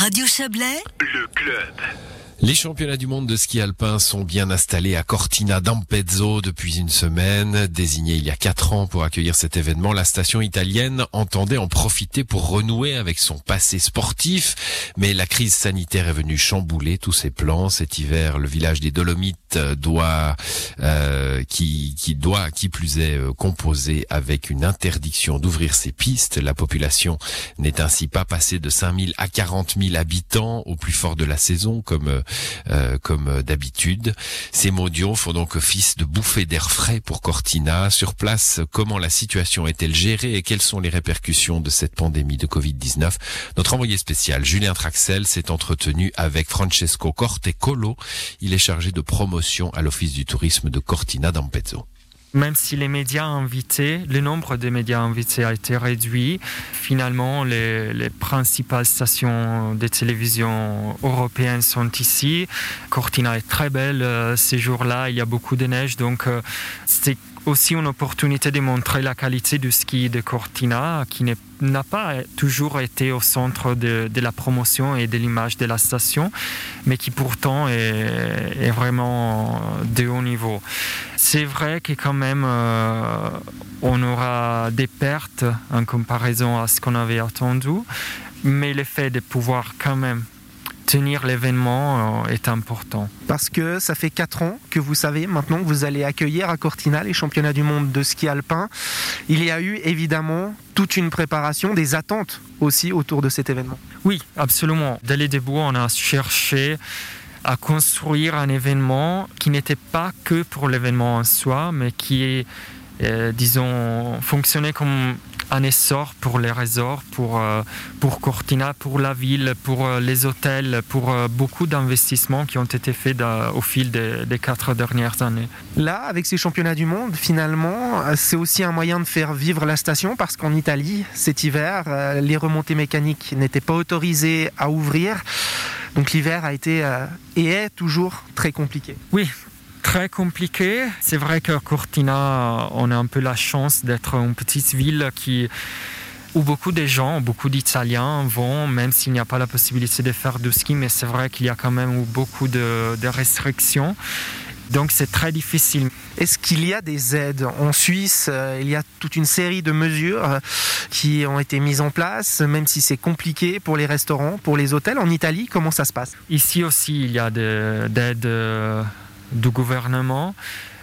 Radio Chablais, le club. Les championnats du monde de ski alpin sont bien installés à Cortina d'Ampezzo depuis une semaine. Désignée il y a quatre ans pour accueillir cet événement, la station italienne entendait en profiter pour renouer avec son passé sportif. Mais la crise sanitaire est venue chambouler tous ses plans. Cet hiver, le village des Dolomites doit, euh, qui, qui doit, qui plus est, euh, composer avec une interdiction d'ouvrir ses pistes. La population n'est ainsi pas passée de 5000 à 40 000 habitants au plus fort de la saison, comme euh, euh, comme d'habitude. Ces mondiaux font donc office de bouffée d'air frais pour Cortina. Sur place, comment la situation est-elle gérée et quelles sont les répercussions de cette pandémie de Covid-19 Notre envoyé spécial, Julien Traxel, s'est entretenu avec Francesco Cortecolo. Il est chargé de à l'Office du tourisme de Cortina d'Ampezzo. Même si les médias invités, le nombre de médias invités a été réduit, finalement, les, les principales stations de télévision européennes sont ici. Cortina est très belle euh, ces jours-là, il y a beaucoup de neige, donc euh, c'était aussi une opportunité de montrer la qualité du ski de Cortina, qui n'a pas toujours été au centre de, la promotion et de l'image de la station, mais qui pourtant est, est, vraiment de haut niveau. C'est vrai que quand même, euh, on aura des pertes en comparaison à ce qu'on avait attendu, mais le fait de pouvoir quand même tenir l'événement euh, est important. Parce que ça fait 4 ans que vous savez maintenant que vous allez accueillir à Cortina les championnats du monde de ski alpin. Il y a eu évidemment toute une préparation, des attentes aussi autour de cet événement. Oui, absolument. Dès les débuts, on a cherché à construire un événement qui n'était pas que pour l'événement en soi, mais qui est, euh, disons, fonctionnait comme un essor pour les resorts, pour, euh, pour Cortina, pour la ville, pour euh, les hôtels, pour euh, beaucoup d'investissements qui ont été faits au fil des, des, quatre dernières années. Là, avec ces championnats du monde, finalement, c'est aussi un moyen de faire vivre la station parce qu'en Italie, cet hiver, les remontées mécaniques n'étaient pas autorisées à ouvrir. Donc l'hiver a été et est toujours très compliqué. Oui, très compliqué. C'est vrai que Cortina, on a un peu la chance d'être une petite ville qui où beaucoup de gens, beaucoup d'Italiens vont, même s'il n'y a pas la possibilité de faire du ski, mais c'est vrai qu'il y a quand même beaucoup de, de restrictions. Donc c'est très difficile. Est-ce qu'il y a des aides En Suisse, euh, il y a toute une série de mesures euh, qui ont été mises en place, même si c'est compliqué pour les restaurants, pour les hôtels. En Italie, comment ça se passe? Ici aussi, il y a des aides du gouvernement.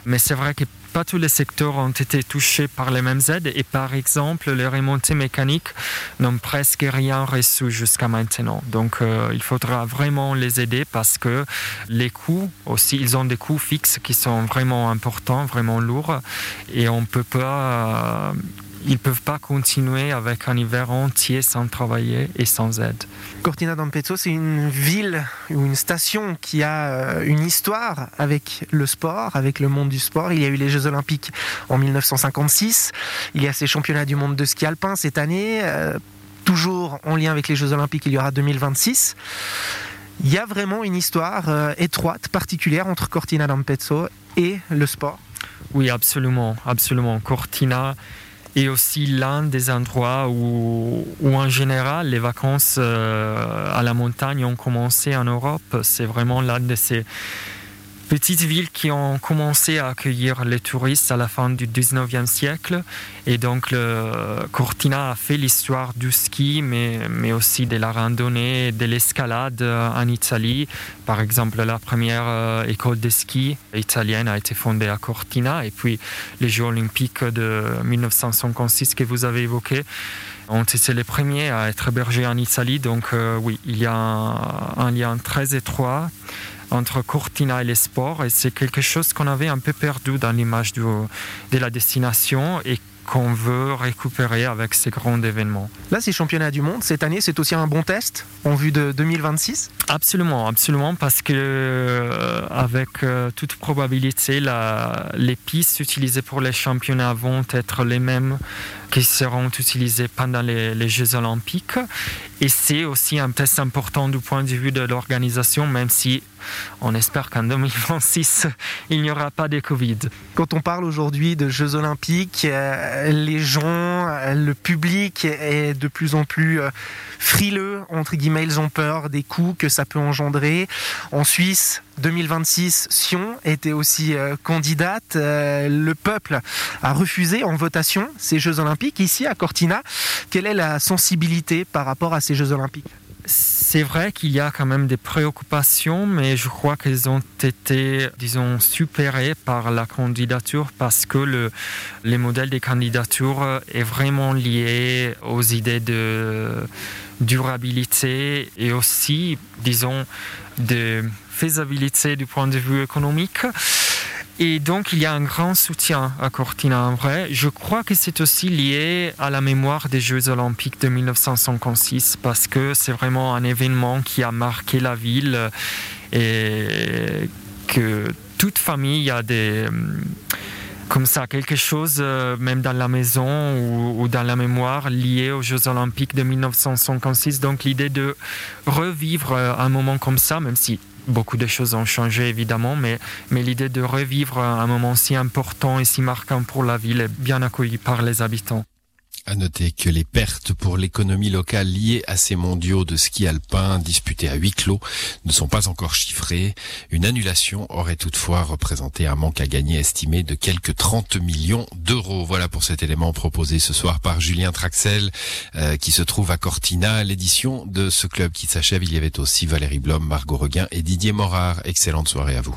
Mais c'est vrai que pas tous les secteurs ont été touchés par les mêmes aides et par exemple les remontées mécaniques n'ont presque rien reçu jusqu'à maintenant. Donc euh, il faudra vraiment les aider parce que les coûts aussi, ils ont des coûts fixes qui sont vraiment importants, vraiment lourds et on peut pas... ils ne peuvent pas continuer avec un hiver entier sans travailler et sans aide. Cortina d'Ampezzo, c'est une ville ou une station qui a une histoire avec le sport, avec le monde du sport. Il y a eu les Jeux Olympiques en 1956. Il y a ces championnats du monde de ski alpin cette année. Euh, toujours en lien avec les Jeux Olympiques, il y aura 2026. Il y a vraiment une histoire euh, étroite, particulière entre Cortina d'Ampezzo et le sport. Oui, absolument, absolument. Cortina et aussi l'un des endroits où, où, en général les vacances euh, à la montagne ont commencé en Europe. C'est vraiment l'un de ces petites villes qui ont commencé à accueillir les touristes à la fin du 19e siècle. Et donc, Cortina a fait l'histoire du ski, mais, mais aussi de la randonnée, de l'escalade en Italie. Par exemple, la première euh, école de ski italienne a été fondée à Cortina. Et puis, les Jeux olympiques de 1956 que vous avez évoqués ont été les premiers à être hébergés en Italie. Donc, euh, oui, il y a un lien très étroit entre Cortina et les sports. Et c'est quelque chose qu'on avait un peu perdu dans l'image de la destination et qu'on veut récupérer avec ces grands événements. Là, ces championnats du monde, cette année, c'est aussi un bon test en vue de 2026 Absolument, absolument, parce que euh, avec euh, toute probabilité, la, les pistes utilisées pour les championnats vont être les mêmes qui seront utilisés pendant les, Jeux olympiques. Et c'est aussi un test important du point de vue de l'organisation, même si on espère qu'en 2026, il n'y aura pas de Covid. Quand on parle aujourd'hui de Jeux olympiques, euh, les gens, le public est de plus en plus euh, frileux, entre guillemets, ils ont peur des coûts que ça peut engendrer. En Suisse, 2026, Sion était aussi euh, candidate. le peuple a refusé en votation ces Jeux olympiques. Ici, à Cortina, quelle est la sensibilité par rapport à ces Jeux olympiques? C'est vrai qu'il y a quand même des préoccupations, mais je crois qu'elles ont été, disons, supérées par la candidature parce que le, les modèles des candidatures est vraiment lié aux idées de durabilité et aussi, disons, de faisabilité du point de vue économique. Et donc, il y a un grand soutien à Cortina en vrai. Je crois que c'est aussi lié à la mémoire des Jeux Olympiques de 1956 parce que c'est vraiment un événement qui a marqué la ville et que toute famille a des comme ça, quelque chose, euh, même dans la maison ou, ou, dans la mémoire, lié aux Jeux Olympiques de 1956. Donc l'idée de revivre euh, un moment comme ça, même si Beaucoup de choses ont changé évidemment, mais, mais l'idée de revivre un moment si important et si marquant pour la ville est bien accueillie par les habitants. À noter que les pertes pour l'économie locale liées à ces mondiaux de ski alpin disputés à huis clos ne sont pas encore chiffrées. Une annulation aurait toutefois représenté un manque à gagner estimé de quelques 30 millions d'euros. Voilà pour cet élément proposé ce soir par Julien Traxel euh, qui se trouve à Cortina. L'édition de ce club qui s'achève, il y avait aussi Valérie Blom, Margot Reguin et Didier Morard. Excellente soirée à vous.